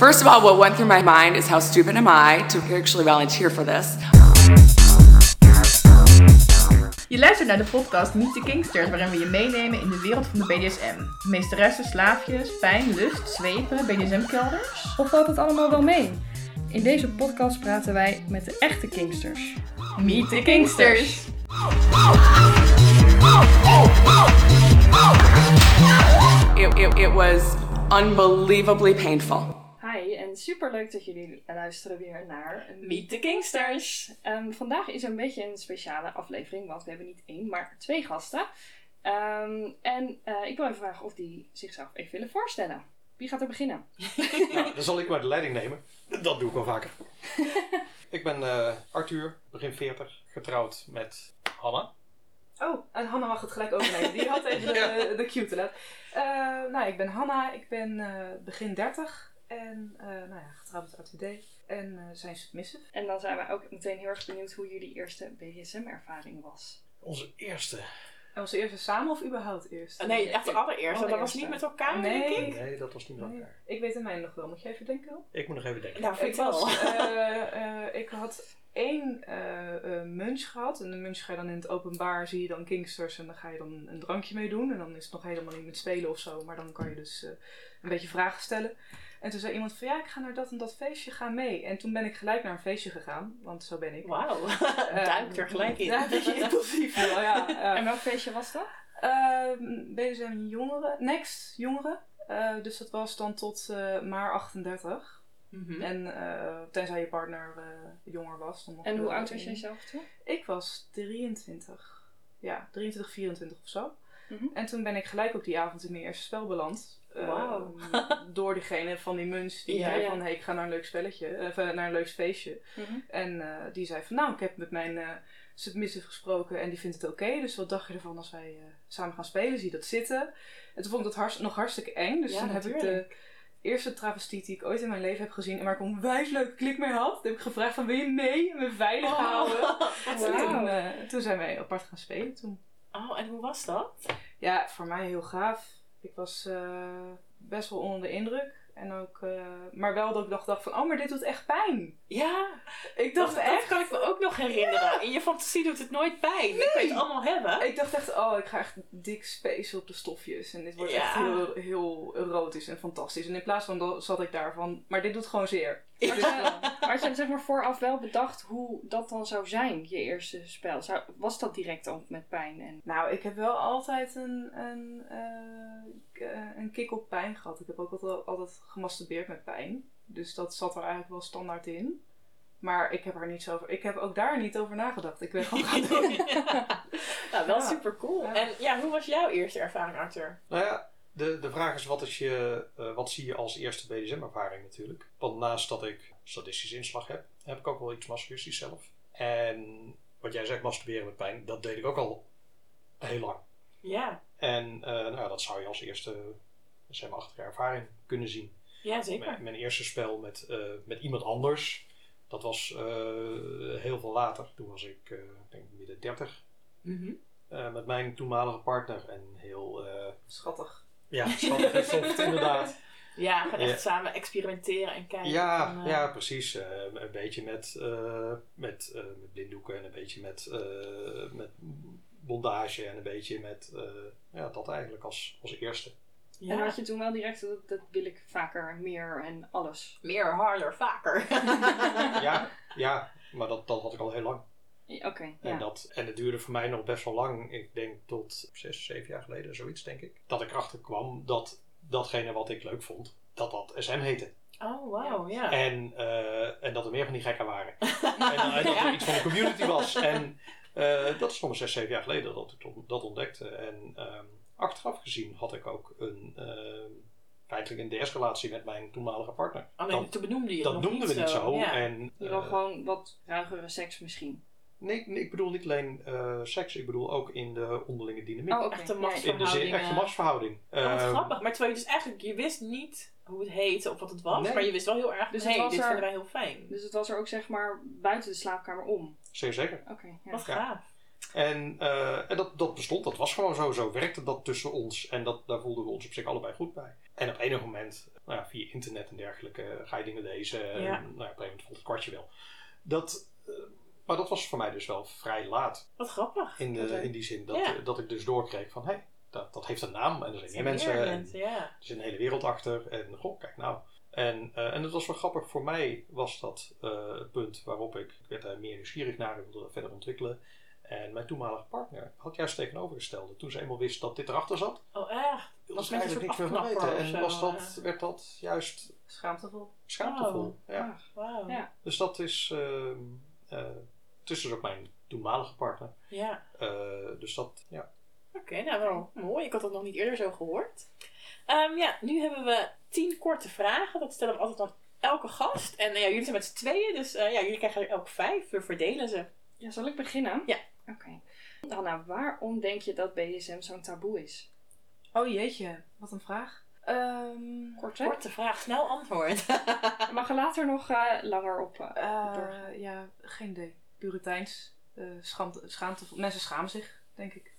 First of all, what went through my mind is how stupid am I to actually volunteer for this? Je luistert naar de podcast Meet the Kingsters, waarin we je meenemen in de wereld van de BDSM. Meesteressen, slaafjes, pijn, lust, zwepen, BDSM-kelders. Of valt het allemaal wel mee? In deze podcast praten wij met de echte Kingsters. Meet the Kingsters! It, it, it was unbelievably painful. En super leuk dat jullie luisteren weer naar Meet the Kingsters! Ehm, vandaag is een beetje een speciale aflevering, want we hebben niet één, maar twee gasten. Ehm, en eh, ik wil even vragen of die zichzelf even willen voorstellen. Wie gaat er beginnen? Nou, dan zal ik maar de leiding nemen. Dat doe ik wel vaker. ik ben eh, Arthur, begin 40, getrouwd met Hanna. Oh, en Hanna mag het gelijk overnemen. Die had even de, de cue te laten. Eh, nou, ik ben Hanna, ik ben eh, begin 30 en eh, nou ja, getrouwd met ATD en eh, zijn submissive. En dan zijn we ook meteen heel erg benieuwd hoe jullie eerste BDSM-ervaring was. Onze eerste. En was ze eerst samen of überhaupt eerst? Ah, Nee, echt de allereerste. Dat was niet met elkaar, Nee. denk ik. Nee, dat was niet met Nee, elkaar. ik weet het mij nog wel. Moet je even denken? Ik moet nog even denken. Nou, vind Ik, wel. was, eh, eh, ik had één eh, eh, munch gehad. En de munch ga je dan in het openbaar, zie je dan Kingsters en dan ga je dan een drankje mee doen. En dan is het nog helemaal niet met spelen of zo, maar dan kan je dus eh, een beetje vragen stellen. En toen zei iemand van ja, ik ga naar dat en dat feestje, ga mee. En toen ben ik gelijk naar een feestje gegaan, want zo ben ik. Wauw, Eh, duikt er gelijk in. Ja, beetje impulsief wel, ja. En welk feestje was dat? Ehm, BDSM jongeren, next jongeren. Eh, dus dat was dan tot eh, maar 38. Mhm. En eh, tenzij je partner jonger was. Dan En hoe oud was jij zelf toen? Ik was 23. Ja, 23, 24 of zo. Mhm. En toen ben ik gelijk ook die avond in mijn eerste spel beland. Eh, Wauw. door diegene van die muns die Ja, zei ja. van... Hey, ik ga naar een leuk spelletje. Of eh, naar een leuk feestje. Mhm. En eh, die zei van... Nou, ik heb met mijn eh, submissive gesproken en die vindt het oké. dus wat dacht je ervan als wij samen gaan spelen? Zie dat zitten? En toen vond ik dat hartst- nog hartstikke eng. Dus Ja, toen heb ik de eerste travestiet die ik ooit in mijn leven heb gezien... en waar ik een onwijs leuke klik mee had. Toen heb ik gevraagd van... Wil je mee en me veilig houden? Oh, En Wauw. toen, toen zijn wij apart gaan spelen toen. oh, en hoe was dat? Ja, voor mij heel gaaf. Ik was eh, best wel onder de indruk. En ook, eh, maar wel dat ik dacht, dacht van, oh, maar dit doet echt pijn. Ja, Ik dat, dacht dat echt, kan ik me ook nog herinneren. In je fantasie doet het nooit pijn. Ik weet het allemaal hebben. ik dacht echt, oh, ik ga echt dik spacen op de stofjes. En dit wordt Ja. echt heel, heel erotisch en fantastisch. En in plaats van dat zat ik daar van, maar dit doet gewoon zeer. Had je, had je zeg maar vooraf wel bedacht hoe dat dan zou zijn, je eerste spel? Zou, was dat direct ook met pijn? En... Nou, ik heb wel altijd een, een, eh, eh, een kick op pijn gehad. Ik heb ook altijd, altijd gemasturbeerd met pijn. Dus dat zat er eigenlijk wel standaard in. Maar ik heb er niet zo over. Ik heb ook daar niet over nagedacht. Ik ben gewoon gaan doen. nou, wel Ja. super cool. Ja. En ja, hoe was jouw eerste ervaring, Arthur? Nou ja, de, de vraag is wat, is je, eh, wat zie je als eerste BDSM-ervaring natuurlijk. Want naast dat ik sadistische inslag heb, heb ik ook wel iets masochistisch zelf. En wat jij zegt, masturberen met pijn, dat deed ik ook al heel lang. Ja, En eh, nou, dat zou je als eerste zeg maar, achtige ervaring kunnen zien. ja zeker. Mijn, mijn eerste spel met, eh, met iemand anders, dat was heel veel later. Toen was ik, denk midden 30. Mhm. eh, met mijn toenmalige partner. En heel, Schattig. Ja, schattig en soft inderdaad. Ja, gewoon echt Ja. samen experimenteren en kijken. Ja, van, eh, ja, precies. Eh, een beetje met, eh, met, eh, met blinddoeken en een beetje met, eh, met bondage en een beetje met eh, ja, dat eigenlijk als, als eerste. En ja. had je toen wel direct, dat, dat wil ik vaker, meer en alles. Meer, harder, vaker. Ja, ja maar dat, dat had ik al heel lang. Oké, En, ja. dat, en het duurde voor mij nog best wel lang. Ik denk tot zes, zeven jaar geleden, zoiets denk ik. Dat ik erachter kwam dat datgene wat ik leuk vond, dat dat SM heette. Oh, wauw, ja. En, eh, en dat er meer van die gekken waren. en, en dat er iets van een community was. En eh, dat is nog maar zes, zeven jaar geleden dat ik dat- ontdekte. En ehm, achteraf gezien had ik ook een, ehm, feitelijk een DS-relatie met mijn toenmalige partner. Alleen dat toen benoemde je het dat nog noemden we niet zo. Ja. En, eh, gewoon wat ruigere seks misschien. Nee, nee, ik bedoel niet alleen eh, seks, ik bedoel ook in de onderlinge dynamiek. Oh, oké. Echte Ja, macht- ja. in de zin, verhoudingen. echte machtsverhouding. Oh, wat Ehm, grappig. Maar terwijl je dus eigenlijk, je wist niet hoe het heette of wat het was. Nee. Maar je wist wel heel erg, Dus dus het hey, was dit er- vinden wij heel fijn. Dus het was er ook zeg maar buiten de slaapkamer om. Zeer zeker. Oké, ja. Wat Ja. gaaf. En, eh, en dat, dat bestond, dat was gewoon zo. Zo werkte dat tussen ons. En dat, daar voelden we ons op zich allebei goed bij. En op enig moment, nou ja, via internet en dergelijke, ga je dingen lezen. En, Ja. nou ja, op een gegeven moment valt het kwartje wel. Dat, eh, maar dat was voor mij dus wel vrij laat. Wat grappig. In, de, Dat in die zin dat, Ja. eh, dat ik dus doorkreeg van, hé, hey, dat, dat heeft een naam. En er zijn meer mensen. en- ja. er zit een hele wereld achter. En goh, kijk nou. En, eh, en het was wel grappig. Voor mij was dat eh, het punt waarop ik, ik werd daar meer nieuwsgierig naar. Ik wilde dat verder ontwikkelen. En mijn toenmalige partner had juist tegenovergestelde. Toen ze eenmaal wist dat dit erachter zat, Oh, echt? wilde ze eigenlijk niks meer van weten. En was dat, werd dat juist Schaamtevol. schaamtevol. Ja. Wauw. Ja. Dus dat is, ehm, eh, het is dus ook mijn toenmalige partner. Ja. Eh, dus dat, ja. Oké, nou wel mooi. Ik had dat nog niet eerder zo gehoord. Ehm, ja, nu hebben we tien korte vragen. Dat stellen we altijd aan elke gast. En eh, ja, jullie zijn met z'n tweeën, dus eh, ja, jullie krijgen er elk vijf. We verdelen ze. Ja, zal ik beginnen? Ja. Oké. Hanna, waarom denk je dat BDSM zo'n taboe is? Oh jeetje, wat een vraag. Ehm, Kort, hè? Korte vraag, snel antwoord. We mag er later nog eh, langer op. doorgaan. ja, geen idee. Puriteins. eh schaamte, schaamtevol. Mensen schamen zich, denk ik.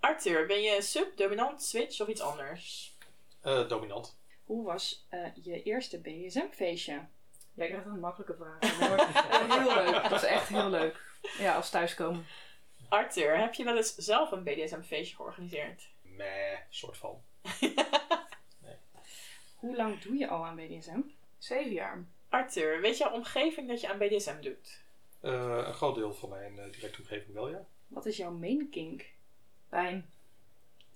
Arthur, ben je sub, dominant, switch of iets anders? Eh, dominant. Hoe was eh, je eerste BDSM-feestje? Jij krijgt een makkelijke vraag. heel leuk. Dat is echt heel leuk. Ja, als thuiskomen. Arthur, heb je wel eens zelf een BDSM-feestje georganiseerd? Meh, soort van. Hoe lang doe je al aan BDSM? Zeven jaar. Arthur, weet jouw omgeving dat je aan BDSM doet? Eh, een groot deel van mijn eh, directe omgeving wel, ja. Wat is jouw main kink? Pijn.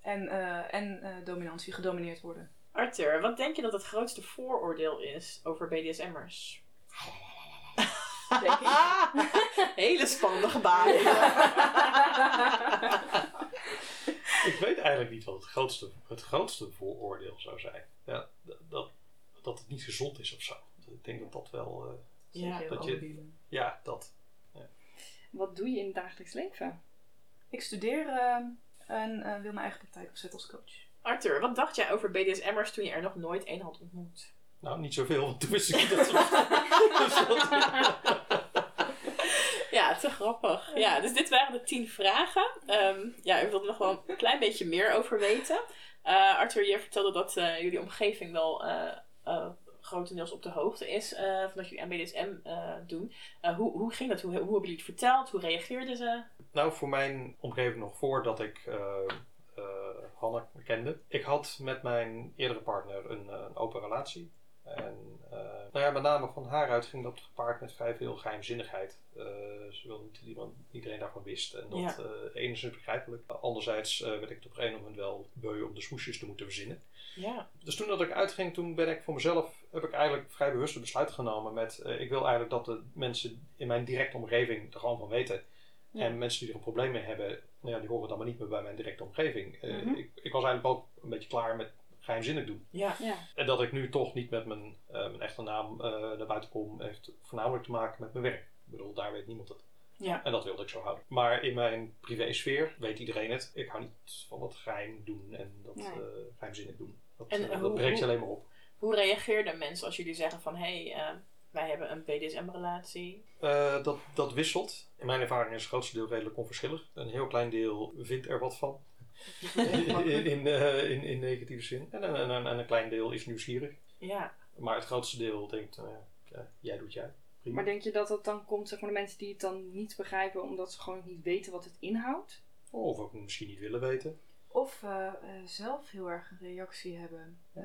En, eh, en eh, dominantie, gedomineerd worden. Arthur, wat denk je dat het grootste vooroordeel is over BDSM'ers? Denk ik. Hele spannende gebaren. Ik weet eigenlijk niet wat het grootste, het grootste vooroordeel zou zijn. Ja, dat, dat het niet gezond is of zo. Ik denk dat dat wel... eh, Ja, dat je- ja, dat. Wat doe je in het dagelijks leven? Ik studeer eh, en eh, wil mijn eigen praktijk opzetten als coach. Arthur, wat dacht jij over BDSM'ers toen je er nog nooit één had ontmoet? Nou, niet zoveel, want toen wist ik niet dat Ja, te grappig. Ja, dus dit waren de tien vragen. Ehm, ja, ik wilde nog wel een klein beetje meer over weten. Eh, Arthur, je vertelde dat eh, jullie omgeving wel eh, eh, grotendeels op de hoogte is eh, van dat jullie aan BDSM eh, doen. Eh, hoe, hoe ging dat? Hoe, hoe hebben jullie het verteld? Hoe reageerden ze? Nou, voor mijn omgeving nog voordat ik Hanne kende. Ik had met mijn eerdere partner een, een open relatie. En eh, nou ja, met name van haar uit ging dat gepaard met vrij veel geheimzinnigheid. Eh, ze wilde niet dat iemand, iedereen daarvan wist. En dat Ja. enigszins begrijpelijk. Anderzijds werd ik het op een gegeven moment wel beu om de smoesjes te moeten verzinnen. Ja. Dus toen dat ik uitging, toen ben ik voor mezelf, heb ik eigenlijk vrij bewust een besluit genomen met, ik wil eigenlijk dat de mensen in mijn directe omgeving er gewoon van weten. Ja. En mensen die er een probleem mee hebben, nou ja, die horen dan maar niet meer bij mijn directe omgeving. Mhm. ik, ik was eigenlijk ook een beetje klaar met geheimzinnig doen. Ja. Ja. En dat ik nu toch niet met mijn, eh, mijn echte naam eh, naar buiten kom, heeft voornamelijk te maken met mijn werk. Ik bedoel, daar weet niemand het. Ja. En dat wilde ik zo houden. Maar in mijn privésfeer weet iedereen het. Ik hou niet van dat geheim doen en dat Nee. eh, geheimzinnig doen. Dat, En, dat hoe- breekt je alleen maar op. Hoe reageerden mensen als jullie zeggen van... hé, hey, eh, wij hebben een BDSM-relatie? Eh, dat, dat wisselt. In mijn ervaring is het grootste deel redelijk onverschillig. Een heel klein deel vindt er wat van. In, in, eh, in, in negatieve zin. En, en, en, en een klein deel is nieuwsgierig. Ja. Maar het grootste deel denkt, ja, ja, jij doet jij. Prima. Maar denk je dat dat dan komt, zeg maar, de mensen die het dan niet begrijpen omdat ze gewoon niet weten wat het inhoudt? Of ook misschien niet willen weten. Of eh, eh, zelf heel erg een reactie hebben. Eh,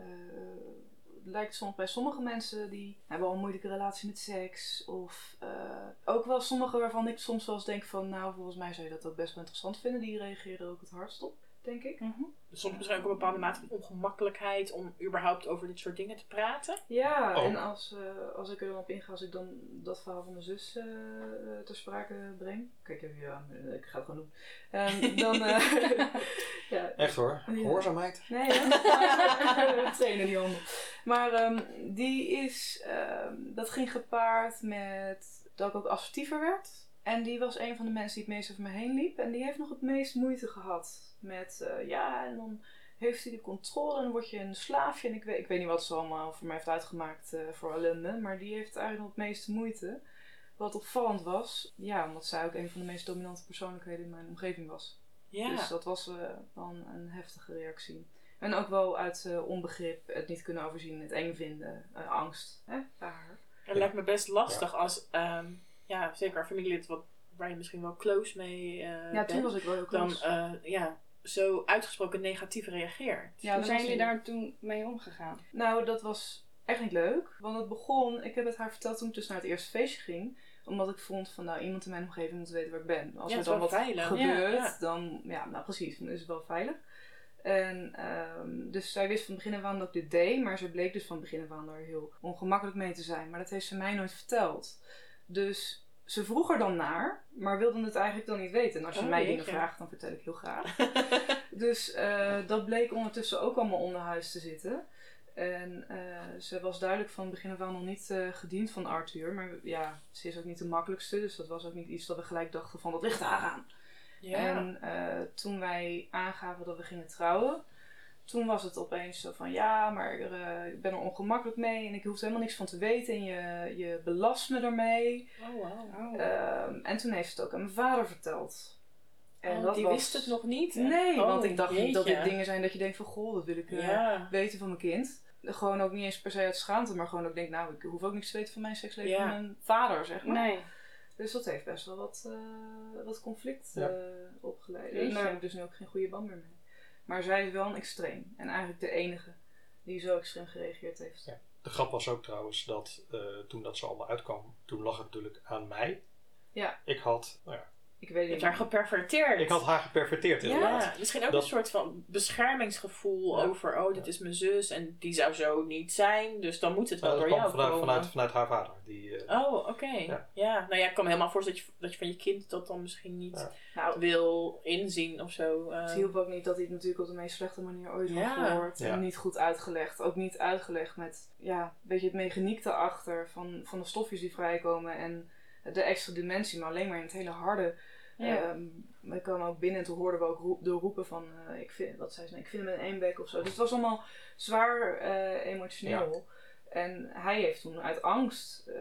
het lijkt soms bij sommige mensen die hebben al een moeilijke relatie met seks. Of eh, ook wel sommige waarvan ik soms wel eens denk van nou volgens mij zou je dat ook best wel interessant vinden. Die reageren ook het hardst op, denk ik. Soms misschien ook een bepaalde mate van ongemakkelijkheid om überhaupt over dit soort dingen te praten. Ja, Oh. en als, eh, als ik er dan op inga, als ik dan dat verhaal van mijn zus eh, eh, ter sprake breng. Kijk ja, ik ga het gewoon doen. Ehm, dan, eh, ja, Echt hoor. Ja. Gehoorzaamheid. Nee, hè? trainen die handen. Maar ehm, die is, ehm, dat ging gepaard met dat ik ook assertiever werd. En die was een van de mensen die het meest over me heen liep. En die heeft nog het meest moeite gehad met, eh, ja, en dan heeft hij de controle en dan word je een slaafje. En ik weet, ik weet niet wat ze allemaal voor mij heeft uitgemaakt eh, voor ellende. Maar die heeft eigenlijk nog het meeste moeite. Wat opvallend was, ja, omdat zij ook een van de meest dominante persoonlijkheden in mijn omgeving was. Ja. Dus dat was eh, wel een, heftige reactie. En ook wel uit onbegrip, het niet kunnen overzien, het eng vinden, angst hè, bij haar. Het lijkt me best lastig als, ehm, ja, zeker een familielid wat, waar je misschien wel close mee eh ja, toen bent, was ik wel heel dan eh, ja, zo uitgesproken negatief reageert. ja, Hoe zijn jullie daar toen mee omgegaan? Nou, dat was echt niet leuk. Want het begon, ik heb het haar verteld toen ik dus naar het eerste feestje ging. Omdat ik vond van, nou, iemand in mijn omgeving moet weten waar ik ben. Als Ja, er dan wel wat veilig. gebeurt, Ja, ja. dan, ja, nou precies, dan is het wel veilig. En ehm, dus zij wist van het begin af aan dat ik dit deed. Maar ze bleek dus van het begin af aan er heel ongemakkelijk mee te zijn. Maar dat heeft ze mij nooit verteld. Dus ze vroeg er dan naar, maar wilde het eigenlijk dan niet weten. En als je Oh, mij jeetje. dingen vraagt, dan vertel ik heel graag. Dus eh, dat bleek ondertussen ook allemaal onder huis te zitten. En eh, ze was duidelijk van het begin af aan nog niet eh, gediend van Arthur. Maar ja, ze is ook niet de makkelijkste. Dus dat was ook niet iets dat we gelijk dachten van dat ligt daar aan. Ja. En eh, toen wij aangaven dat we gingen trouwen, toen was het opeens zo van ja, maar eh, ik ben er ongemakkelijk mee en ik hoef er helemaal niks van te weten en je, je belast me ermee. oh, wow. Ehm, en toen heeft ze het ook aan mijn vader verteld. En Oh, dat die was... wist het nog niet? Nee, Oh, want ik dacht niet dat dit dingen zijn dat je denkt van goh, dat wil ik eh, Ja. weten van mijn kind. Gewoon ook niet eens per se uit schaamte, maar gewoon ook denk, nou, ik hoef ook niks te weten van mijn seksleven Ja. van mijn vader, zeg maar. Nee. Dus dat heeft best wel wat, eh, wat conflict Ja. eh, opgeleid. En daar heb ik dus nu ook geen goede band meer mee. Maar zij is wel een extreem. En eigenlijk de enige die zo extreem gereageerd heeft. Ja. De grap was ook trouwens dat eh, toen dat ze allemaal uitkwam, toen lag het natuurlijk aan mij. Ja. Ik had, nou ja, Ik weet niet. haar geperverteerd. ik had haar geperverteerd inderdaad. Ja, misschien ook Dat- een soort van beschermingsgevoel Ja. over, oh, dit is mijn zus en die zou zo niet zijn, dus dan moet het wel Nou, dat door jou vanuit, komen. vanuit, vanuit haar vader. Die, eh, Oh, oké. Ja. Ja. nou ja, ik kan me helemaal voorstellen dat je, dat je van je kind dat dan misschien niet Ja. Nou, wil inzien of zo. eh. het hielp ook niet dat hij het natuurlijk op de meest slechte manier ooit Ja. had gehoord. Ja. En niet goed uitgelegd. Ook niet uitgelegd met, ja, een beetje het mechaniek erachter van, van de stofjes die vrijkomen. En de extra dimensie, maar alleen maar in het hele harde. Ja. Ehm, we kwamen ook binnen en toen hoorden we ook roep, door roepen van, eh, ik vind, wat zei ze, nou, ik vind hem een eenbek of zo. Dus het was allemaal zwaar eh, emotioneel. En hij heeft toen uit angst, eh,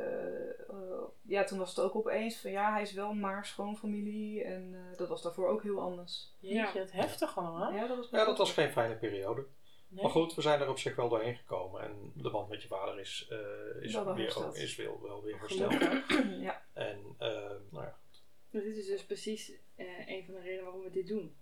ja, toen was het ook opeens van, ja, hij is wel maar schoonfamilie. En eh, dat was daarvoor ook heel anders. Jeetje, het heftig allemaal. Ja, dat was, ja, dat was geen fijne periode. Nee. Maar goed, we zijn er op zich wel doorheen gekomen. En de band met je vader is, eh, is, Wel weer, hersteld. is wel, wel weer hersteld. ja. En nou ja, Dus dit is dus precies eh, een van de redenen waarom we dit doen.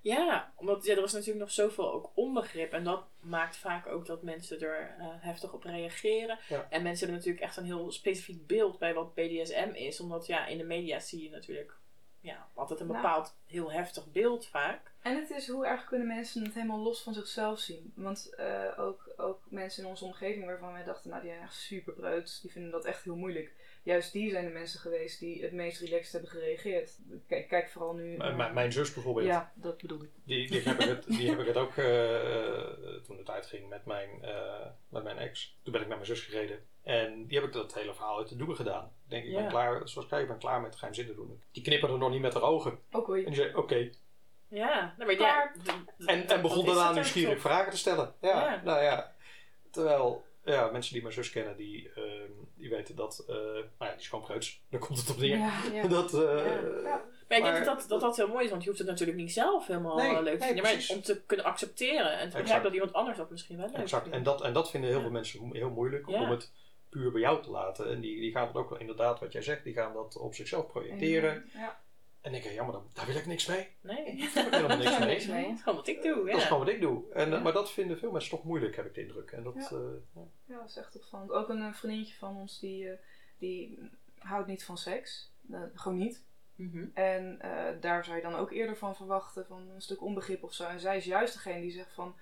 Ja, omdat ja, er was natuurlijk nog zoveel ook onbegrip. En dat maakt vaak ook dat mensen er eh, heftig op reageren. Ja. En mensen hebben natuurlijk echt een heel specifiek beeld bij wat BDSM is. Omdat ja, in de media zie je natuurlijk ja, altijd een Nou. bepaald heel heftig beeld vaak. En het is hoe erg kunnen mensen het helemaal los van zichzelf zien. Want eh, ook, ook mensen in onze omgeving waarvan wij dachten, nou die zijn echt super preuts, die vinden dat echt heel moeilijk. Juist die zijn de mensen geweest die het meest relaxed hebben gereageerd. Kijk, kijk vooral nu. mijn- zus bijvoorbeeld, Ja, dat bedoel ik. die, die, heb ik het, die heb ik het ook eh, eh, toen het uitging met mijn, eh, met mijn ex. Toen ben ik naar mijn zus gereden. En die heb ik dat hele verhaal uit de doeken gedaan. Ik denk, ik Ja. ben klaar, zoals ik, ik ben klaar met geheimzinnig doen. Die knipperde nog niet met haar ogen. Ook En die zei, oké. Ja, nou, maar Klaar. ja, En, en begon daarna nieuwsgierig vragen te stellen. Ja, Ja. nou ja. Terwijl, ja, mensen die mijn zus kennen, die, ehm, die weten dat, eh, nou ja, die is gewoon preuts. Daar komt het op neer. Ja. Ja. Dat, eh, Ja. Maar ik denk Maar- dat dat, dat dat heel mooi is, want je hoeft het natuurlijk niet zelf helemaal Nee, leuk te nee, vinden. Maar precies. om te kunnen accepteren en te begrijpen dat iemand anders dat misschien wel leuk Exact. vindt. En dat, en dat vinden heel Ja. veel mensen heel moeilijk Ja. om het puur bij jou te laten. En die, die gaan het ook wel inderdaad, wat jij zegt, die gaan dat op zichzelf projecteren. Ja. En ik denk, ja, maar dan, daar wil ik niks mee. Nee, Daar heb ik helemaal niks mee. Niks mee. dat is gewoon wat ik doe. Dat is Ja. gewoon wat ik doe. En, Ja. Maar dat vinden veel mensen toch moeilijk, heb ik de indruk. En dat, Ja. eh, ja. Ja, dat is echt opvallend. Ook een eh, vriendinnetje van ons die, eh, die houdt niet van seks. Gewoon niet. Mhm. En eh, daar zou je dan ook eerder van verwachten, van een stuk onbegrip of zo. En zij is juist degene die zegt van...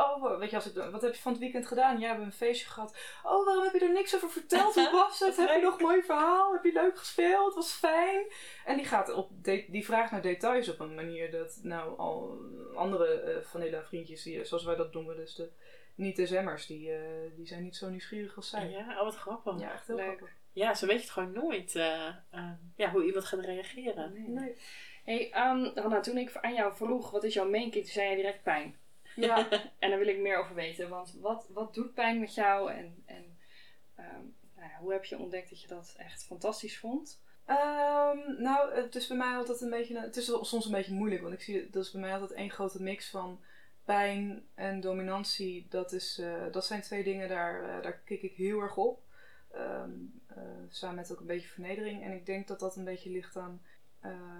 Oh, weet je, als ik, wat heb je van het weekend gedaan? Jij hebt een feestje gehad. Oh, waarom heb je er niks over verteld? Hoe was het? Heb je nog een mooi verhaal? Heb je leuk gespeeld? Was fijn? En die, gaat op de- die vraagt naar details op een manier dat nou al andere eh vanilla vriendjes, die, zoals wij dat noemen, dus de niet-SM'ers, die, eh, die zijn niet zo nieuwsgierig als zij. Ja, oh, wat grappig. Ja, echt heel Leuk. grappig. Ja, zo weet je het gewoon nooit eh, ja, hoe iemand gaat reageren. Nee. Hey, Ranna, toen ik aan jou vroeg, wat is jouw main kick, zei je direct pijn. Ja, En daar wil ik meer over weten, want wat, wat doet pijn met jou en, en ehm, nou ja, hoe hoe heb je ontdekt dat je dat echt fantastisch vond? Ehm, nou, het is bij mij altijd een beetje. Het is soms een beetje moeilijk, want ik zie dat is bij mij altijd één grote mix van pijn en dominantie. Dat, is, eh, dat zijn twee dingen, daar, eh, daar kik ik heel erg op. Ehm, eh, samen met ook een beetje vernedering. En ik denk dat dat een beetje ligt aan.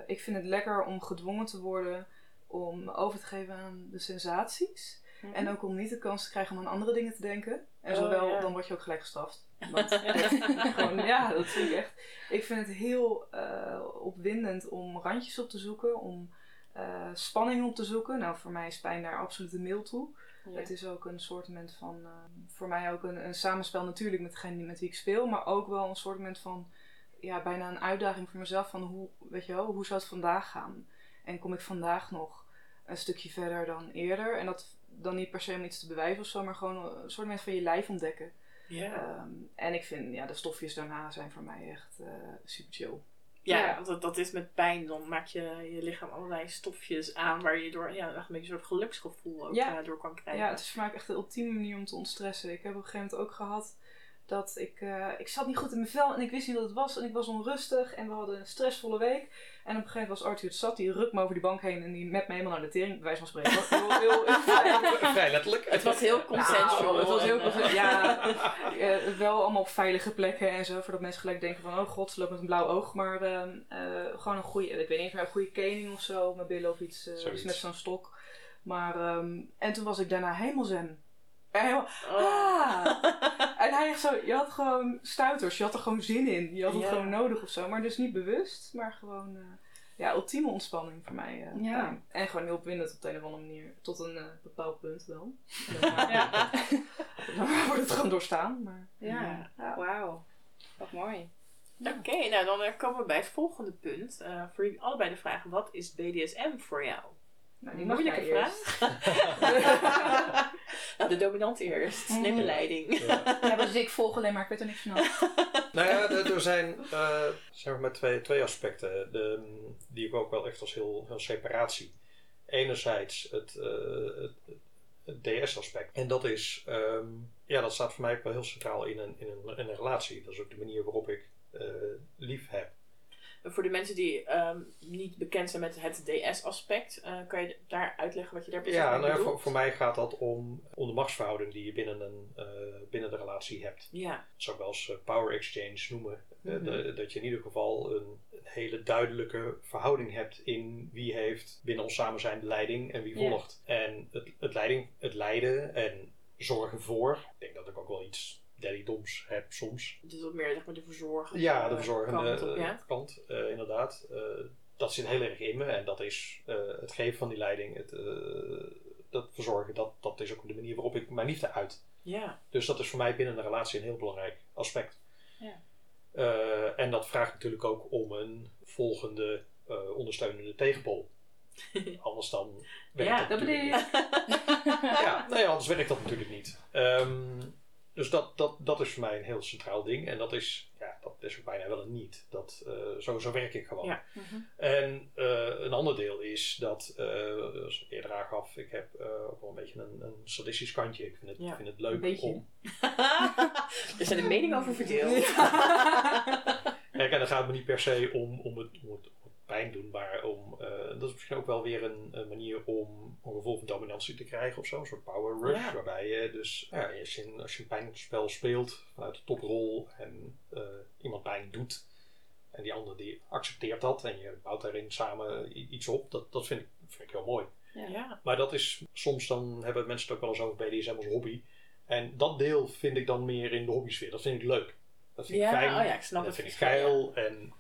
ik vind het lekker om gedwongen te worden om over te geven aan de sensaties. Mhm. En ook om niet de kans te krijgen om aan andere dingen te denken. En Oh, zowel, ja. dan word je ook gelijk gestraft. Want gewoon, ja, dat vind ik echt. Ik vind het heel eh, opwindend om randjes op te zoeken, om eh, spanning op te zoeken. Nou, voor mij is pijn daar absoluut een mail toe. Ja. Het is ook een soort van, eh, voor mij ook een, een samenspel natuurlijk met degene met wie ik speel, maar ook wel een soort van, ja, bijna een uitdaging voor mezelf van hoe, weet je wel, hoe zou het vandaag gaan? En kom ik vandaag nog een stukje verder dan eerder? En dat dan niet per se om iets te bewijzen of zo, maar gewoon een soort van je lijf ontdekken. Ja. Ehm, en ik vind, ja, de stofjes daarna zijn voor mij echt eh, super chill. Ja, Ja. want dat, dat is met pijn. Dan maak je je lichaam allerlei stofjes aan waar je door ja, echt een beetje een soort geluksgevoel ook Ja. eh, door kan krijgen. Ja, het is voor mij echt de ultieme manier om te ontstressen. Ik heb op een gegeven moment ook gehad dat ik, eh, ik zat niet goed in mijn vel en ik wist niet wat het was. En ik was onrustig en we hadden een stressvolle week. En op een gegeven moment was Arthur het zat, die rukt me over die bank heen en die met me helemaal naar de tering, bij wijze van spreken. Heel, heel, heel, Vrij letterlijk. Het was heel consensual. Nou, het was heel en, Ja, eh, wel allemaal op veilige plekken en zo. Voordat mensen gelijk denken van, oh god, ze loopt met een blauw oog. Maar ehm, eh, gewoon een goede, ik weet niet of een goede kening of zo. Mijn billen of iets, eh, iets met zo'n stok. Maar, ehm, en toen was ik daarna helemaal zen. En helemaal, Oh. ah! En hij echt zo, je had gewoon stuiters, je had er gewoon zin in. Je had het Ja. gewoon nodig of zo. Maar dus niet bewust, maar gewoon, eh, ja, ultieme ontspanning voor mij. eh, Ja. En gewoon heel opwindend op de een of andere manier. Tot een eh, bepaald punt dan. Ja. dan wordt het gewoon doorstaan. Maar, Ja, Ja. wauw. Wat mooi. Oké, nou dan komen we bij het volgende punt. Eh, voor jullie allebei de vraag: wat is BDSM voor jou? Nou, die mag Moeilijke jij vraag. eerst. nou, de dominant eerst. Neem de leiding. Ja. Ja, dus ik volg alleen maar, ik weet er niks van af. Nou ja, er, zijn eh, zeg maar twee, twee aspecten de, die ik ook wel echt als heel, heel separaat zie. Enerzijds het, eh, het, het DS-aspect. En dat is, ehm, ja, dat staat voor mij ook wel heel centraal in een, in een, in een relatie. Dat is ook de manier waarop ik eh, lief heb. Voor de mensen die ehm, niet bekend zijn met het DS-aspect, eh, kan je daar uitleggen wat je daar precies Ja, mee nou ja, voor, voor mij gaat dat om, om de machtsverhouding die je binnen, een, eh, binnen de relatie hebt. Ja, Dat zou ik wel eens eh, power exchange noemen. Mhm. de- dat je in ieder geval een, een hele duidelijke verhouding hebt in wie heeft binnen ons samen zijn de leiding en wie Ja. volgt. En het, het, leiding, het leiden en zorgen voor. Ik denk dat ik ook wel iets daddydoms heb soms. dus wat meer zeg maar de verzorgende Ja, de verzorgende kant op, ja. eh, kant, eh, inderdaad. Eh, dat zit heel erg in me en dat is eh, het geven van die leiding, het, eh, dat verzorgen, dat, dat is ook de manier waarop ik mijn liefde uit. Ja, Dus dat is voor mij binnen een relatie een heel belangrijk aspect. Ja. Eh, en dat vraagt natuurlijk ook om een volgende eh, ondersteunende tegenpol. Anders dan werkt Ja, dat Dat bedoel natuurlijk je? niet. Ja, nee, anders werkt dat natuurlijk niet. Ehm, dus dat, dat, dat is voor mij een heel centraal ding. En dat is, ja, dat is ook bijna wel een niet. Dat, eh, zo, zo werk ik gewoon. Ja. En eh, een ander deel is dat, eh, zoals ik eerder aangaf, ik heb eh, ook wel een beetje een, een sadistisch kantje. Ik vind het, Ja. vind het leuk Een beetje. om... er zijn de meningen over verdeeld. Kijk, en dan gaat het me niet per se om, om, het, om het pijn doen, maar om, eh, dat is misschien ook wel weer een, een manier om een gevoel van dominantie te krijgen of zo. Een soort power rush, Ja. waarbij je dus, ja, als je, een- als je een pijnspel speelt vanuit de toprol en eh, iemand pijn doet en die ander die accepteert dat en je bouwt daarin samen iets op, dat, dat vind, ik, vind ik heel mooi. Ja. Maar dat is, soms dan hebben mensen het ook wel eens over BDSM als hobby. En dat deel vind ik dan meer in de hobbysfeer. Dat vind ik leuk. Dat vind Ja, ik fijn. oh ja, ik snap dat het. vind ik geil. En,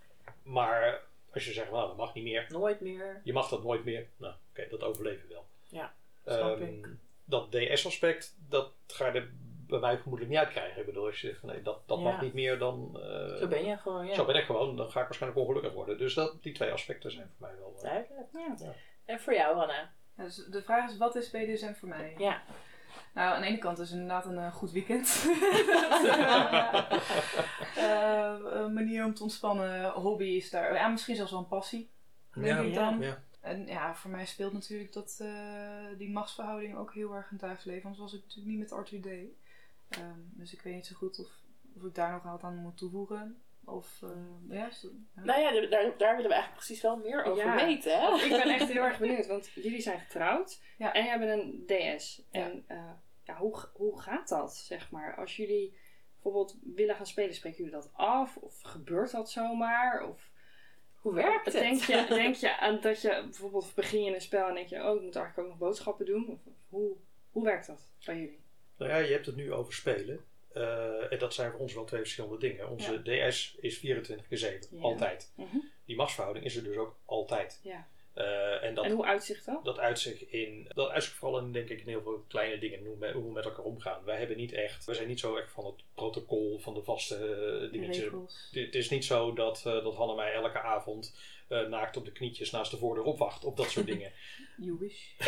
maar als je zegt, nou, dat mag niet meer. Nooit meer. Je mag dat nooit meer. Nou, oké, dat overleven we wel. Ja, snap Ehm, ik. Dat DS-aspect, dat ga je er bij mij vermoedelijk niet uitkrijgen. Ik bedoel, als je zegt, van, nee, dat, dat Ja. mag niet meer, dan... eh, Zo ben je gewoon, ja. Zo ben ik gewoon. Dan ga ik waarschijnlijk ongelukkig worden. Dus dat, die twee aspecten zijn voor mij wel... eh, Duidelijk. Ja. Ja. En voor jou, Hanna? Ja, dus de vraag is, wat is BDSM voor mij? Ja. Nou, aan de ene kant is het inderdaad een eh, goed weekend. Eh, een manier om te ontspannen, hobby is daar, ja, misschien zelfs wel een passie. Denk Ja, ik dan. ja. En ja, voor mij speelt natuurlijk dat, eh, die machtsverhouding ook heel erg in het dagelijks leven. Anders was ik natuurlijk niet met Arthur deed. Ehm, dus ik weet niet zo goed of of ik daar nog wat aan moet toevoegen. Of, eh, ja, zo- ja. Nou ja, daar, daar willen we eigenlijk precies wel meer over Ja. weten. Hè? Ik ben echt heel erg benieuwd, want jullie zijn getrouwd Ja. en hebben een DS. En eh, ja, hoe, hoe gaat dat, zeg maar? Als jullie bijvoorbeeld willen gaan spelen, spreken jullie dat af? Of gebeurt dat zomaar? Of Hoe werkt het? denk je, denk je aan dat je bijvoorbeeld begin je een spel en denk je, oh, ik moet eigenlijk ook nog boodschappen doen? Of, of hoe, hoe werkt dat bij jullie? Nou ja, je hebt het nu over spelen. Eh, en dat zijn voor ons wel twee verschillende dingen. Onze DS is 24 keer 7, Ja. altijd. Mhm. Die machtsverhouding is er dus ook altijd. Ja. Eh, en dat, En hoe uitzicht dat? dat uitzicht in, dat uitzicht vooral in, denk ik, in heel veel kleine dingen, hoe we, hoe we met elkaar omgaan. Wij hebben niet echt, we zijn niet zo echt van het protocol, van de vaste eh, dingetjes. regels. Het is niet zo dat, eh, dat Hanne mij elke avond eh, naakt op de knietjes naast de voordeur opwacht, op dat soort dingen. You wish.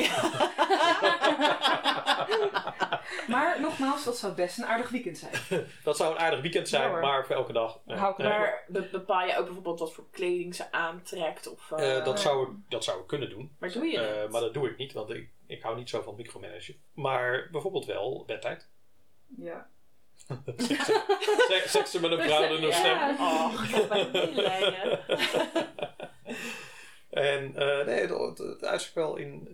maar nogmaals, dat zou best een aardig weekend zijn. Dat zou een aardig weekend zijn, Ja, maar voor elke dag. nee. Hou ik Nee. Maar be- bepaal je ook bijvoorbeeld wat voor kleding ze aantrekt? Of, eh, Eh, dat, zou ik, dat zou ik kunnen doen. Maar doe je Eh, dat? maar dat doe ik niet, want ik, ik hou niet zo van micromanagen. Maar bijvoorbeeld wel bedtijd. Ja. Ze met een bruidende stem. Oh, ik heb. En eh, nee, het, het uitzicht wel in...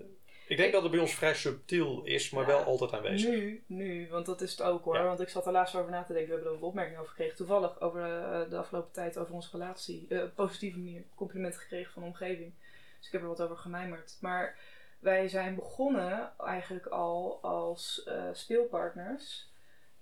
Ik denk dat het bij ons vrij subtiel is, maar Ja. wel altijd aanwezig. Nu, nu, want dat is het ook hoor. Ja. Want ik zat er laatst over na te denken. We hebben er een opmerking over gekregen. Toevallig over eh, de afgelopen tijd over onze relatie. eh, op positieve manier. Complimenten gekregen van de omgeving. Dus ik heb er wat over gemijmerd. Maar wij zijn begonnen eigenlijk al als eh, speelpartners.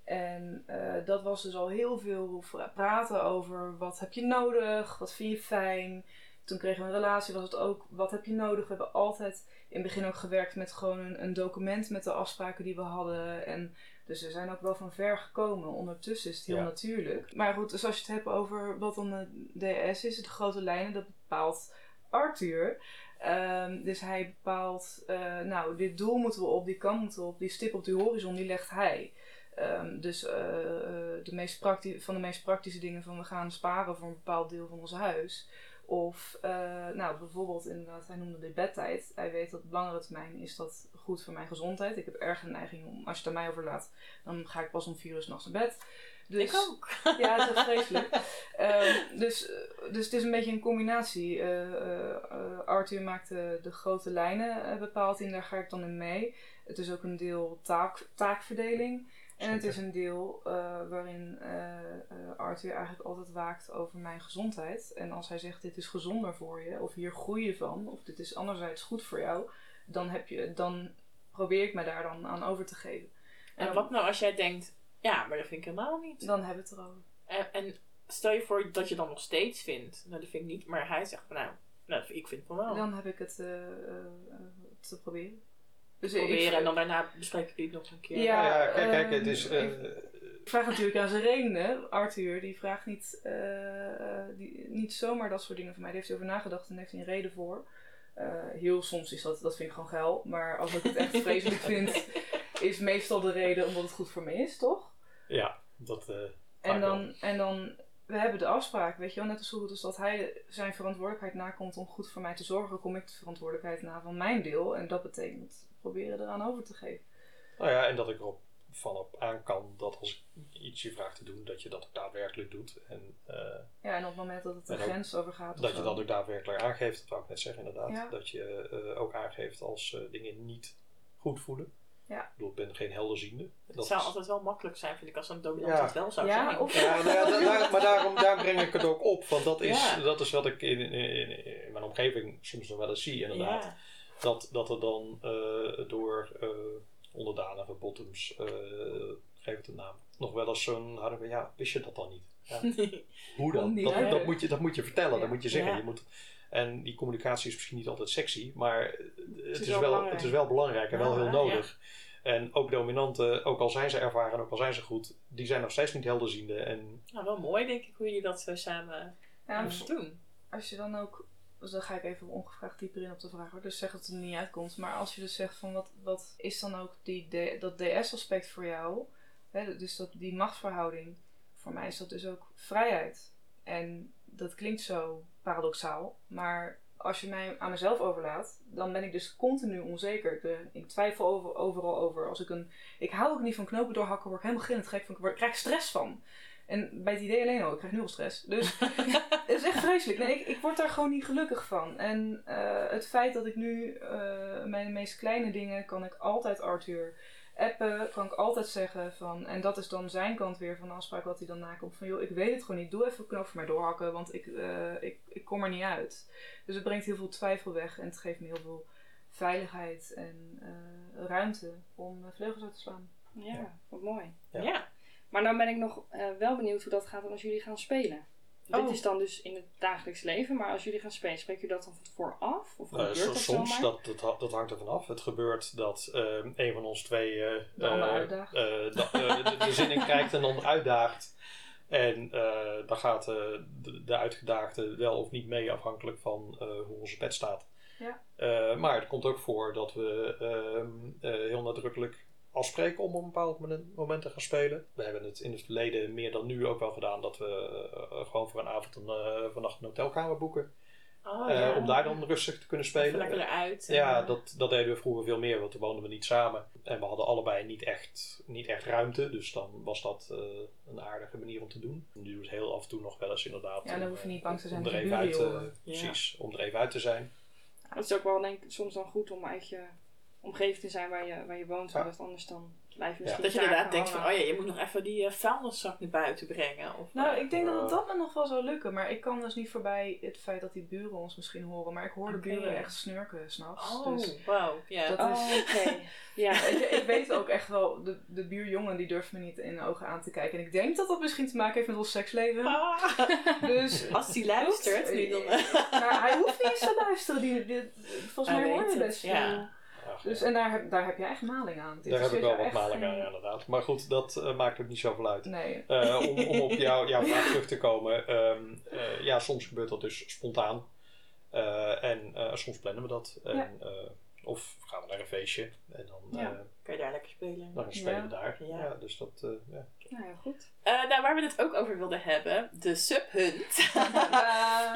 En eh, dat was dus al heel veel praten over wat heb je nodig, wat vind je fijn. Toen kregen we een relatie, was het ook wat heb je nodig. We hebben altijd in het begin ook gewerkt met gewoon een, een document met de afspraken die we hadden. En dus we zijn ook wel van ver gekomen. Ondertussen is het heel Ja. natuurlijk. Maar goed, dus als je het hebt over wat dan de DS is, de grote lijnen, dat bepaalt Arthur. Ehm, dus hij bepaalt, eh, nou, dit doel moeten we op, die kant moeten we op, die stip op die horizon, die legt hij. Ehm, dus eh, eh, de meest van de meest praktische dingen van we gaan sparen voor een bepaald deel van ons huis. Of, eh, nou, bijvoorbeeld inderdaad, hij noemde de bedtijd. Hij weet dat op langere termijn is dat goed voor mijn gezondheid. Ik heb erg een neiging om, als je het aan mij overlaat, dan ga ik pas om vier uur s'nachts naar bed. Dus, Ik ook. Ja, het is echt vreselijk. Ehm, dus, dus het is een beetje een combinatie. Arthur maakt de, de grote lijnen bepaald en daar ga ik dan in mee. Het is ook een deel taak, taakverdeling. En het is een deel eh, waarin eh, eh, Arthur eigenlijk altijd waakt over mijn gezondheid. En als hij zegt dit is gezonder voor je, of hier groei je van, of dit is anderzijds goed voor jou, dan, heb je, dan probeer ik me daar dan aan over te geven. En wat nou als jij denkt, ja, maar dat vind ik helemaal niet. Dan hebben we het erover. En, en stel je voor dat je dan nog steeds vindt, nou dat vind ik niet, maar hij zegt van nou, nou ik vind het wel. Dan heb ik het te proberen. Dus Proberen ik, en dan daarna bespreken jullie het nog een keer. Ja, Ja, kijk, kijk, het ehm, is... eh, Ik vraag natuurlijk aan zijn redenen. Arthur, die vraagt niet, eh, die, niet zomaar dat soort dingen van mij. Daar heeft hij over nagedacht en heeft hij een reden voor. Eh, heel soms is dat, dat vind ik gewoon geil. Maar als ik het echt vreselijk vind, is meestal de reden omdat het goed voor me is, toch? ja, dat... eh, En wel. dan, en dan, we hebben de afspraak, weet je wel, net als goed als dat hij zijn verantwoordelijkheid nakomt om goed voor mij te zorgen, kom ik de verantwoordelijkheid na van mijn deel. En dat betekent proberen eraan over te geven. Nou ja, en dat ik erop van op aan kan dat als ik iets je vraagt te doen, dat je dat ook daadwerkelijk doet. En eh, Ja, en op het moment dat het de grens overgaat. dat je dat ook daadwerkelijk aangeeft, dat wou ik net zeggen inderdaad. Ja. Dat je eh, ook aangeeft als eh, dingen niet goed voelen. Ja. Ik bedoel, ik ben geen helderziende. Het Dat zou is- altijd wel makkelijk zijn, vind ik, als een dominant Ja. het wel zou Ja, zijn. of- Ja, nou ja, da- daar- maar daarom, daar breng ik het ook op. Want dat is, Ja. dat is wat ik in, in, in, in mijn omgeving soms nog wel eens zie inderdaad. Dat, dat er dan eh, door eh onderdanige bottoms, eh, geef het een naam, nog wel eens zo'n van, ja, wist je dat dan niet? Ja, hoe dan? Dat, dat, moet je, dat moet je vertellen, Ja. dat moet je zeggen. Ja. Je moet, en die communicatie is misschien niet altijd sexy, maar het, is is, wel belangrijk. het is wel belangrijk en wel heel ja. nodig. En ook dominanten, ook al zijn ze ervaren en ook al zijn ze goed, die zijn nog steeds niet helderziende. En Nou, wel mooi denk ik hoe jullie dat zo samen Ja, doen. als je dan ook, dus dan ga ik even ongevraagd dieper in op de vraag dus zeg dat het er niet uitkomt. Maar als je dus zegt van wat, wat is dan ook die, dat DS-aspect voor jou, hè, dus dat, die machtsverhouding, voor mij is dat dus ook vrijheid. En dat klinkt zo paradoxaal, maar als je mij aan mezelf overlaat, dan ben ik dus continu onzeker. Ik, ik twijfel over, overal over. Als ik, een, ik hou ook niet van knopen doorhakken, word ik helemaal gillend gek van, ik krijg stress van. En bij het idee alleen al, ik krijg nu al stress. Dus het is echt vreselijk. Nee, ik, ik word daar gewoon niet gelukkig van. En eh, het feit dat ik nu eh, mijn meest kleine dingen kan ik altijd Arthur appen, kan ik altijd zeggen van, en dat is dan zijn kant weer van de afspraak wat hij dan nakomt van, joh, ik weet het gewoon niet, doe even een knop voor mij doorhakken, want ik, eh, ik, ik kom er niet uit. Dus het brengt heel veel twijfel weg en het geeft me heel veel veiligheid en eh, ruimte om vleugels uit te slaan. Ja, wat mooi. Ja. Ja. Maar nou ben ik nog eh, wel benieuwd hoe dat gaat dan als jullie gaan spelen. Oh. Dit is dan dus in het dagelijks leven, maar als jullie gaan spelen, spreek je dat dan van tevoren af? Of Eh, gebeurt dat soms, zomaar? dat, dat, ha- dat hangt er vanaf. Het gebeurt dat ehm, een van ons twee eh, De eh, eh, eh, de, de zin in krijgt en dan uitdaagt. En eh, dan gaat eh, de, de uitgedaagde wel of niet mee afhankelijk van eh, hoe onze pet staat. Ja. Eh, maar het komt ook voor dat we ehm, eh, heel nadrukkelijk afspreken om op een bepaald moment, te gaan spelen. We hebben het in het verleden meer dan nu ook wel gedaan dat we eh, gewoon voor een avond een uh, vannacht een hotelkamer boeken. Oh, Eh, ja. om daar dan rustig te kunnen spelen. Even lekker eruit. Ja, eh, dat, dat deden we vroeger veel meer, want toen woonden we niet samen. En we hadden allebei niet echt, niet echt ruimte, dus dan was dat eh, een aardige manier om te doen. Nu het heel af en toe nog wel eens inderdaad. Ja, dan om, hoef je eh, niet bang te zijn om dat er je even uit. Precies, om er even uit te zijn. Het is ook wel denk ik soms dan goed om je omgeving te zijn waar je, waar je woont, Ja. anders dan blijf je Ja. misschien Dat je inderdaad denkt van, hangen. oh ja, je moet nog even die eh, vuilniszak naar buiten brengen. Of, Nou, eh, ik denk dat dat me nog wel zou lukken, maar ik kan dus niet voorbij het feit dat die buren ons misschien horen. Maar ik hoor de buren echt snurken s'nachts. Oh, Dus wauw. Ja. dat Oh, is... oké. Ja. Je, ik weet ook echt wel, de, de buurjongen die durft me niet in de ogen aan te kijken. En ik denk dat dat misschien te maken heeft met ons seksleven. Ah. Dus, Als die luistert, Oeps. nu dan... maar hij hoeft niet eens te luisteren. Die, die- volgens Hij mij hoor je het, best ja. Ach, Dus, ja. en daar heb, daar heb je echt maling aan. Het Daar heb ik wel interesseert wat maling aan, inderdaad. Maar goed, dat eh, maakt ook niet zoveel uit. Nee. Eh, om, om op jou, jouw vraag terug te komen. ehm, eh, ja, soms gebeurt dat dus spontaan. Eh, en eh, soms plannen we dat. En, Ja. eh, of gaan we naar een feestje. En dan, Ja. Kan je daar lekker spelen. dan spelen Ja. we daar. Ja. Ja. dus dat, eh, ja. Nou ja, goed. Eh, nou, waar we het ook over wilden hebben, de subhunt.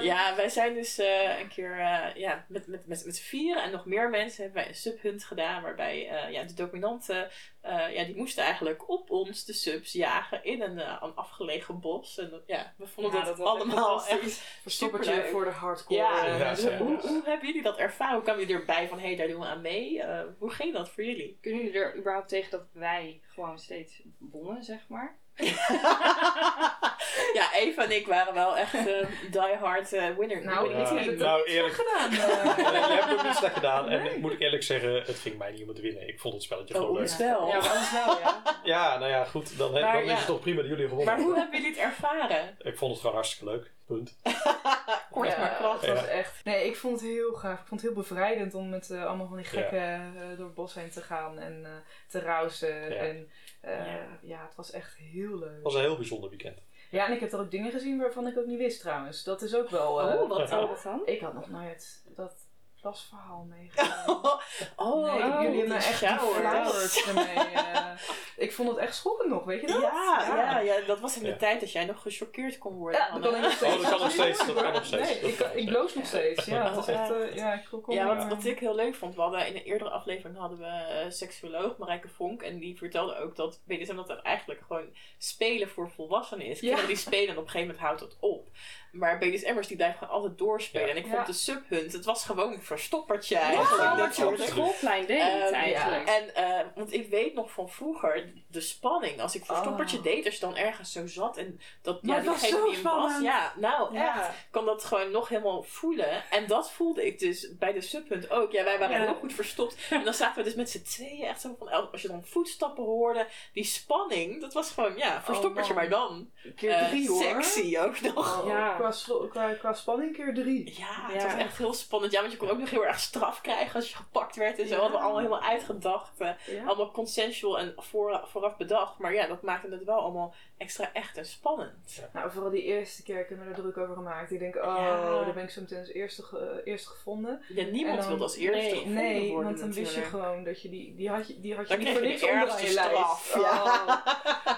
Ja, wij zijn dus eh, een keer eh, ja, met, met, met, met vieren en nog meer mensen hebben wij een subhunt gedaan. Waarbij ja, de dominanten, eh, ja, die moesten eigenlijk op ons de subs jagen in een, eh, een afgelegen bos. En ja, we vonden Ja, dat, allemaal echt Verstoppertje voor de hardcore. Ja, eh, Ja, dus hoe, hoe hebben jullie dat ervaren? Hoe kwamen jullie erbij van, hé, hey, daar doen we aan mee? Eh, hoe ging dat voor jullie? Kunnen jullie er überhaupt tegen dat wij gewoon steeds wonnen, zeg maar? ja, Eva en ik waren wel echt eh, die hard eh, winner. Nou, winning Ja. ik heb team. het Nou, eerlijk- zo gedaan. Eh. je hebt het ook niet slecht gedaan. En Nee. moet ik eerlijk zeggen, het ging mij niet om het te winnen. Ik vond het spelletje Oh, gewoon leuk. het spel. Ja, maar wel, ja. Ja, nou ja, goed. Dan, he- Maar dan ja. is het toch prima dat jullie gewonnen Maar hoe hebben jullie het ervaren? Ik vond het gewoon hartstikke leuk. Punt. Kort Ja, maar krachtig. Was Ja. echt. Nee, ik vond het heel gaaf. Ik vond het heel bevrijdend om met eh, allemaal van die Ja. gekken eh, door het bos heen te gaan en eh, te rousen. Ja. En eh, Ja. ja. het was echt heel leuk. Het was een heel bijzonder weekend. Ja, en ik heb er ook dingen gezien waarvan ik ook niet wist trouwens. Dat is ook wel. eh, Oh, wat Ja. Oh, wat dan? Ik had nog nooit dat plasverhaal meegemaakt. oh, nee, oh, jullie hebben echt ermee. eh. ik vond het echt schokkend nog, weet je dat? Ja, ja. Ja, dat was in de Ja. tijd dat jij nog gechoqueerd kon worden. Ja, dat kan ik nog steeds. Oh, dat kan nog steeds, dat kan nog steeds. Nee, Dat ik, ik steeds. bloos nog steeds. Ja, het was echt, eh, ja, ik kon Ja, wat, wat ik heel leuk vond, we hadden in een eerdere aflevering hadden we eh seksuoloog Marijke Vonk. En die vertelde ook dat BDSM dat het eigenlijk gewoon spelen voor volwassenen is. Ja. Kinderen die spelen en op een gegeven moment houdt het op. Maar BDSM'ers die blijven gewoon altijd doorspelen. Ja. En ik Ja. vond de subhunt, het was gewoon een verstoppertje Ja, eigenlijk. wat je op het schoolplein deed Ehm, eigenlijk. En, eh, want ik weet nog van vroeger de spanning. Als ik verstoppertje Oh. deed, als je dan ergens zo zat en dat ja, was zo die hem was. spannend. Ja, nou Ja. echt. kan dat gewoon nog helemaal voelen. En dat voelde ik dus bij de subhunt ook. Ja, wij waren Ja. heel goed verstopt. En dan zaten we dus met z'n tweeën echt zo van, als je dan voetstappen hoorde, die spanning, dat was gewoon, ja, verstoppertje, man. maar dan keer eh, hoor. sexy ook nog. Oh, Ja. Qua, slo- qua, qua spanning keer drie. Ja, het was echt heel spannend. Ja, want je kon ook nog heel erg straf krijgen als je gepakt werd en zo. Ja. Hadden we allemaal helemaal uitgedacht. eh, Ja. allemaal consensual en voor, vooraf bedacht. Maar ja, dat maakte het wel allemaal extra echt en spannend. Nou, vooral die eerste keer, ik heb me er druk over gemaakt. Ik denk, oh, Ja. daar ben ik zo meteen als eerste, ge- eerste gevonden. Ja, niemand wilde als eerste nee, gevonden nee, worden want dan wist je gewoon dat je die, die had je, die had je Dan niet voor je niks de onder je lijst. straf, ja.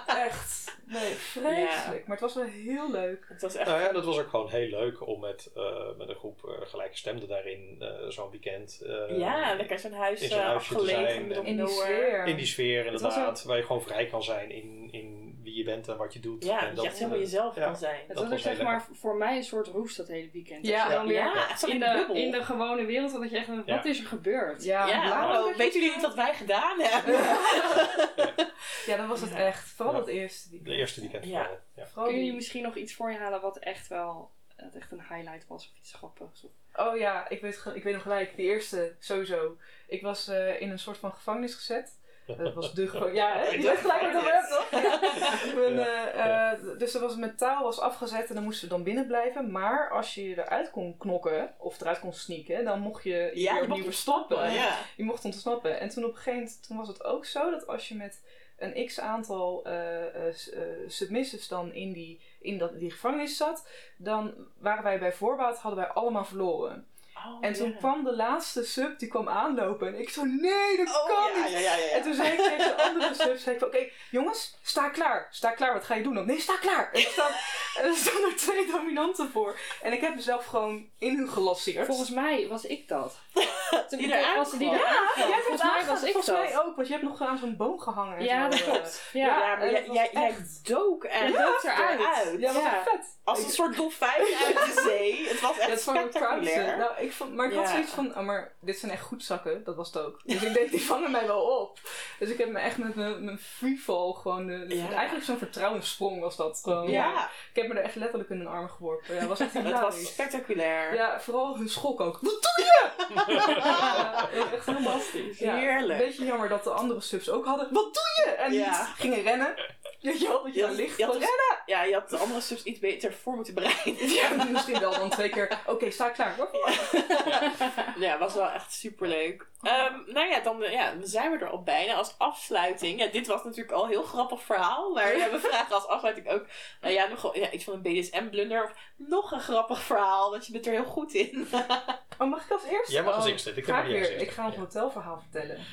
Oh, echt. Nee, vreselijk. Maar het was wel heel leuk. Het was echt... Nou ja, dat was ook gewoon heel leuk om met, eh, met een groep eh, gelijkgestemden daarin eh, zo'n weekend eh, ja, lekker zo'n huis in zo'n eh, huisje te afgelegen. zijn midden op In die sfeer. in die sfeer inderdaad, waar je gewoon vrij kan zijn in, in wie je bent en wat je doet. Ja, en dat je echt helemaal eh, jezelf ja. kan zijn. Het Dat was zeg maar voor mij een soort roes dat hele weekend. Ja. Dan weer Ja, in, de de, in de gewone wereld, dat je echt denkt, wat Ja. is er gebeurd? Ja, Ja, je weten jullie niet wat wij gedaan hebben? Ja, dat was het Ja. echt. Vooral Ja. het eerste De weekend. eerste weekend Ja. Kun je die- misschien nog iets voor je halen wat echt wel dat echt een highlight was of iets grappigs? Oh ja, ik weet, ik weet nog gelijk. De eerste, sowieso. Ik was eh, in een soort van gevangenis gezet. Dat was de. Ja, hè? Je weet gelijk over heb, toch? Ja. Eh, eh, dus er was met touw was afgezet en dan moesten we dan binnen blijven. Maar als je eruit kon knokken of eruit kon sneaken, dan mocht je je Ja, je opnieuw mocht verstoppen. Ja. Je mocht ontsnappen. En toen op een gegeven moment toen was het ook zo dat als je met een x aantal eh, eh, eh, submissives dan in, die, in dat, die gevangenis zat, dan waren wij bij voorbaat, hadden wij allemaal verloren. Oh, En toen ja. kwam de laatste sub, die kwam aanlopen. En ik zo, nee, dat Oh, kan ja, niet. ja, ja, ja. En toen zei ik tegen de andere subs, zei ik van, oké, jongens, sta klaar. Sta klaar, wat ga je doen dan? Nee, sta klaar. En er staan, er staan er twee dominanten voor. En ik heb mezelf gewoon in hun gelasseerd. Volgens mij was ik dat. Die eruit was die. Jij hebt Volgens mij was ik Volgens dat. mij ook, want je hebt nog aan zo'n boom gehangen. en Ja, zo, dat eh. klopt. Ja. Ja, Ja, maar en jij, jij, dook en Ja, dook eruit. Ja, Ja. echt vet. Als een soort dolfijn uit de zee. Het was Ja, echt crowd spectaculair. Nou, ik vond, maar ik had zoiets van, oh, maar dit zijn echt goed zakken. Dat was het ook. Dus ik denk, die vangen mij wel op. Dus ik heb me echt met mijn, mijn freefall gewoon... De, de- Ja. Eigenlijk zo'n vertrouwenssprong was dat. Gewoon. Ja, Ik heb me er echt letterlijk in hun armen geworpen. Ja, was echt het was spectaculair. Ja, vooral hun schok ook. Wat doe je? ja, echt Fantastisch. ja, Heerlijk. Een beetje jammer dat de andere subs ook hadden. Wat doe je? En niet gingen rennen. Weet je dat je had- je dus- Ja, je had de andere subs iets beter voor moeten bereiden. Ja, misschien wel dan twee keer. Oké, sta klaar. hoor. Ja, was wel echt superleuk. Ehm nou ja dan, ja, dan zijn we er al bijna als afsluiting. Ja, dit was natuurlijk al een heel grappig verhaal. Maar ja, we vragen als afsluiting ook nou ja, nog, ja, iets van een BDSM-blunder. Of nog een grappig verhaal, want je bent er heel goed in. Oh, mag ik als eerste? Jij mag als Oh, eerste. Ik heb ga ik weer. ga een Ja. hotelverhaal vertellen.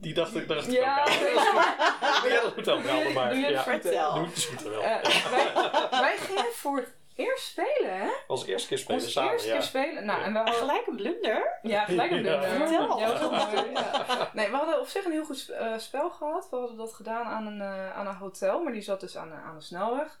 Die dacht ik, dacht ik Ja, ook aan. nee, maar- Ja, dat moet wel melden, maar Doe je het ja. Vertel. Doe het dus wel. Eh, wij, wij gingen voor het eerst spelen, hè? Als eerste keer spelen Ons samen, eerste ja. keer spelen. Nou, en we hadden... Gelijk een blunder. Ja, gelijk een Ja. blunder. Vertel. Ja, dat was mooi. Ja. Nee, we hadden op zich een heel goed sp- eh, spel gehad. We hadden dat gedaan aan een, eh, aan een hotel, maar die zat dus aan, de- aan de snelweg.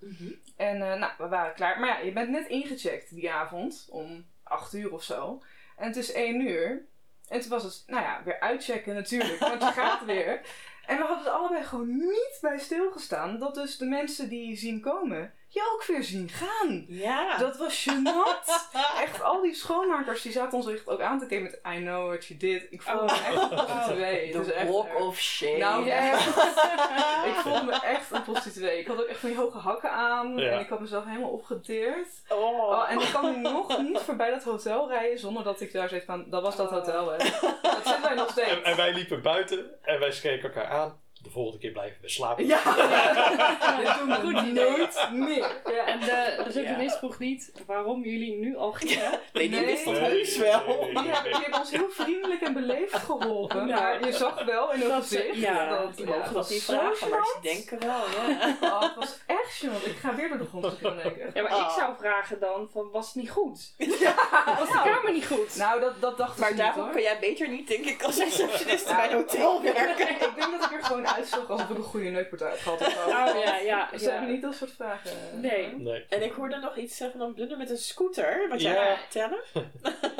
En eh, nou, we waren klaar. Maar ja, je bent net ingecheckt die avond, om 8 uur of zo. En het is 1 uur. En toen was het, nou ja, weer uitchecken natuurlijk, want je gaat weer. En we hadden er allebei gewoon niet bij stilgestaan dat dus de mensen die zien komen, je ook weer zien gaan. Ja. Dat was gênant. Echt, al die schoonmakers die zaten ons echt ook aan te kijken met I know what you did. Ik voelde me echt een prostituee. Het is The echt walk of shame. Nou, ik voelde me echt een prostituee. Ik had ook echt van die hoge hakken aan. Ja. En ik had mezelf helemaal opgeteerd. oh. Oh, en ik kan nu nog niet voorbij dat hotel rijden zonder dat ik daar zit van, dat was dat hotel hè. Dat zitten wij nog En, steeds. en wij liepen buiten en wij spreken elkaar aan. De volgende keer blijven we slapen. Ja, dit doen we Goed nooit meer. Ja. En de receptionist vroeg niet waarom jullie nu al gingen. nee, die Nee. wist dat Nee, heus nee, wel. nee, nee, nee, Ja, nee. die hebben ons heel vriendelijk en beleefd geholpen. Nou, maar je zag wel in hun gezicht. ja, dat, Die ja, mogen dat niet vragen, maar ze denken wel, ja. Oh, het was echt gênant. Ik ga weer door de grond ik. Ja, maar Oh. ik zou vragen dan van was het niet goed? Was de kamer niet goed? Nou, dat, dat dachten Maar ze niet, daarom kan jij beter niet, denk ik, als receptionist Ja. bij een hotel werken. Ik denk dat ik er gewoon uitzag alsof ik een goede neukpartij had gehad. of zo. Oh ja, ja. Ze ja. hebben niet dat soort vragen. Nee. Nee. En ik hoorde nog iets zeggen van blunder met een scooter. Wat jij Ja. wou vertellen?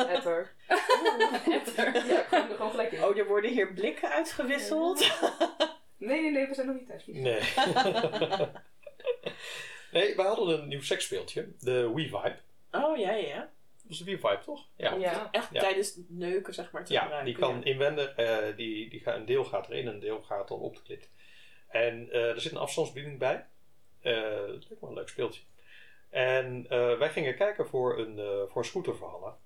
Etter. Ja, er gewoon gelijk in. Oh, er worden hier blikken uitgewisseld. Nee, nee, nee, we zijn nog niet thuis. Nee. nee, we hadden een nieuw seksspeeltje. De Wii Vibe. Oh, ja, ja. Dat is de Wii Vibe, toch? Ja. Ja. Echt Ja. tijdens het neuken, zeg maar, te Ja, gebruiken. die kan inwendig, eh, die, die gaat, een deel gaat erin en een deel gaat dan op de klit. En eh, er zit een afstandsbediening bij. Eh dat lijkt me een leuk speeltje. En eh, wij gingen kijken voor een, eh voor een scooter voor Hanna.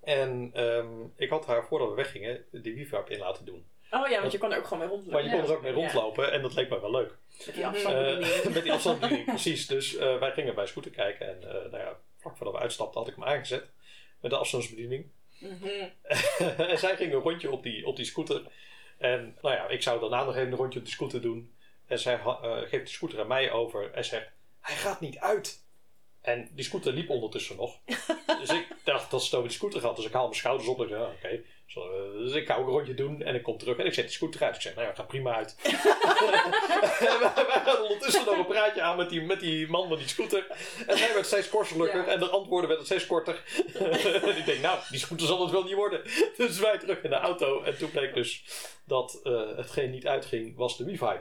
En ehm, ik had haar voordat we weggingen die wifi in laten doen. Oh ja, want je kan er ook gewoon mee rondlopen. Maar je kon Ja. er ook mee rondlopen en dat leek me wel leuk. Met die Eh, afstandsbediening. met die afstandsbediening, precies. Dus eh, wij gingen bij scooter kijken en eh, nou ja, vlak voordat we uitstapten had ik hem aangezet met de afstandsbediening. Mhm. en zij ging een rondje op die, op die scooter. En nou ja, ik zou daarna nog even een rondje op die scooter doen. En zij eh, geeft de scooter aan mij over en zegt: Hij gaat niet uit. En die scooter liep ondertussen nog. dus ik dacht dat ze het over die scooter had. Dus ik haal mijn schouders op en ah, Oké. Dus ik ga ook een rondje doen en ik kom terug en ik zet die scooter uit. Ik zeg: Nou ja, gaat prima uit. wij gaan ondertussen nog een praatje aan met die, met die man van die scooter. En hij werd steeds kortelijker en de antwoorden werden steeds korter. en ik denk: Nou, die scooter zal het wel niet worden. Dus wij terug in de auto. En toen bleek dus dat eh, hetgeen niet uitging, was de wifi.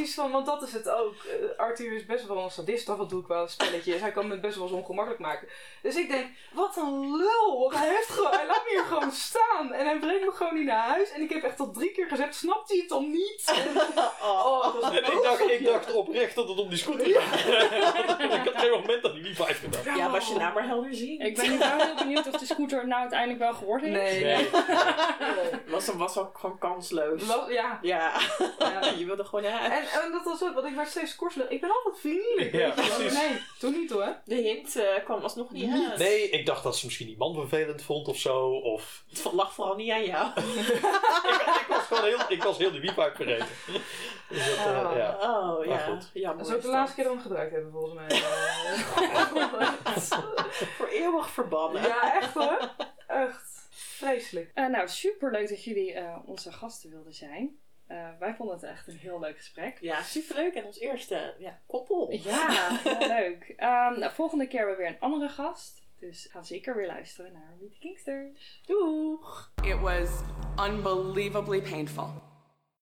Ik van, want dat is het ook. Eh, Arthur is best wel een sadist, af en toe ook wel spelletjes. Hij kan me best wel eens ongemakkelijk maken. Dus ik denk, wat een lul. Hij, heeft gewoon, hij laat me hier gewoon staan. En hij brengt me gewoon niet naar huis. En ik heb echt al drie keer gezegd, snapt hij het dan niet? En, oh, dat was En ik dacht, ik dacht oprecht dat het om die scooter ging. ik had geen moment aan die wifi gedacht. Ja, was je nou maar helder zien. Ik ben nu wel heel benieuwd of de scooter nou uiteindelijk wel geworden is. Nee. Nee. Was, was ook gewoon kansloos. Ja. Ja, ja. je wilde gewoon naar huis. En, en dat was ook, want ik werd steeds korselig. Ik ben altijd vriendelijk. Ja, precies. Nee, toen niet hoor. De hint eh, kwam alsnog niet aan. Nee, ik dacht dat ze misschien die man vervelend vond of zo. Of... Het lag vooral niet aan jou. ik, ik was gewoon heel, ik was heel die wifi vergeten. Dus dat, eh, Ah. ja. Oh ja, goed. jammer. Dat is ook de laatste keer dat we hem gebruikt hebben volgens mij. Voor eeuwig verbannen. ja, echt hoor. Echt. Vreselijk. Eh, nou, super leuk dat jullie eh, onze gasten wilden zijn. Eh, wij vonden het echt een heel leuk gesprek. Ja, superleuk. En ons eerste ja, koppel. Ja, heel leuk. Ehm, nou, volgende keer hebben we weer een andere gast. Dus ga zeker weer luisteren naar Meet the Kingsters. Doeg! It was unbelievably painful.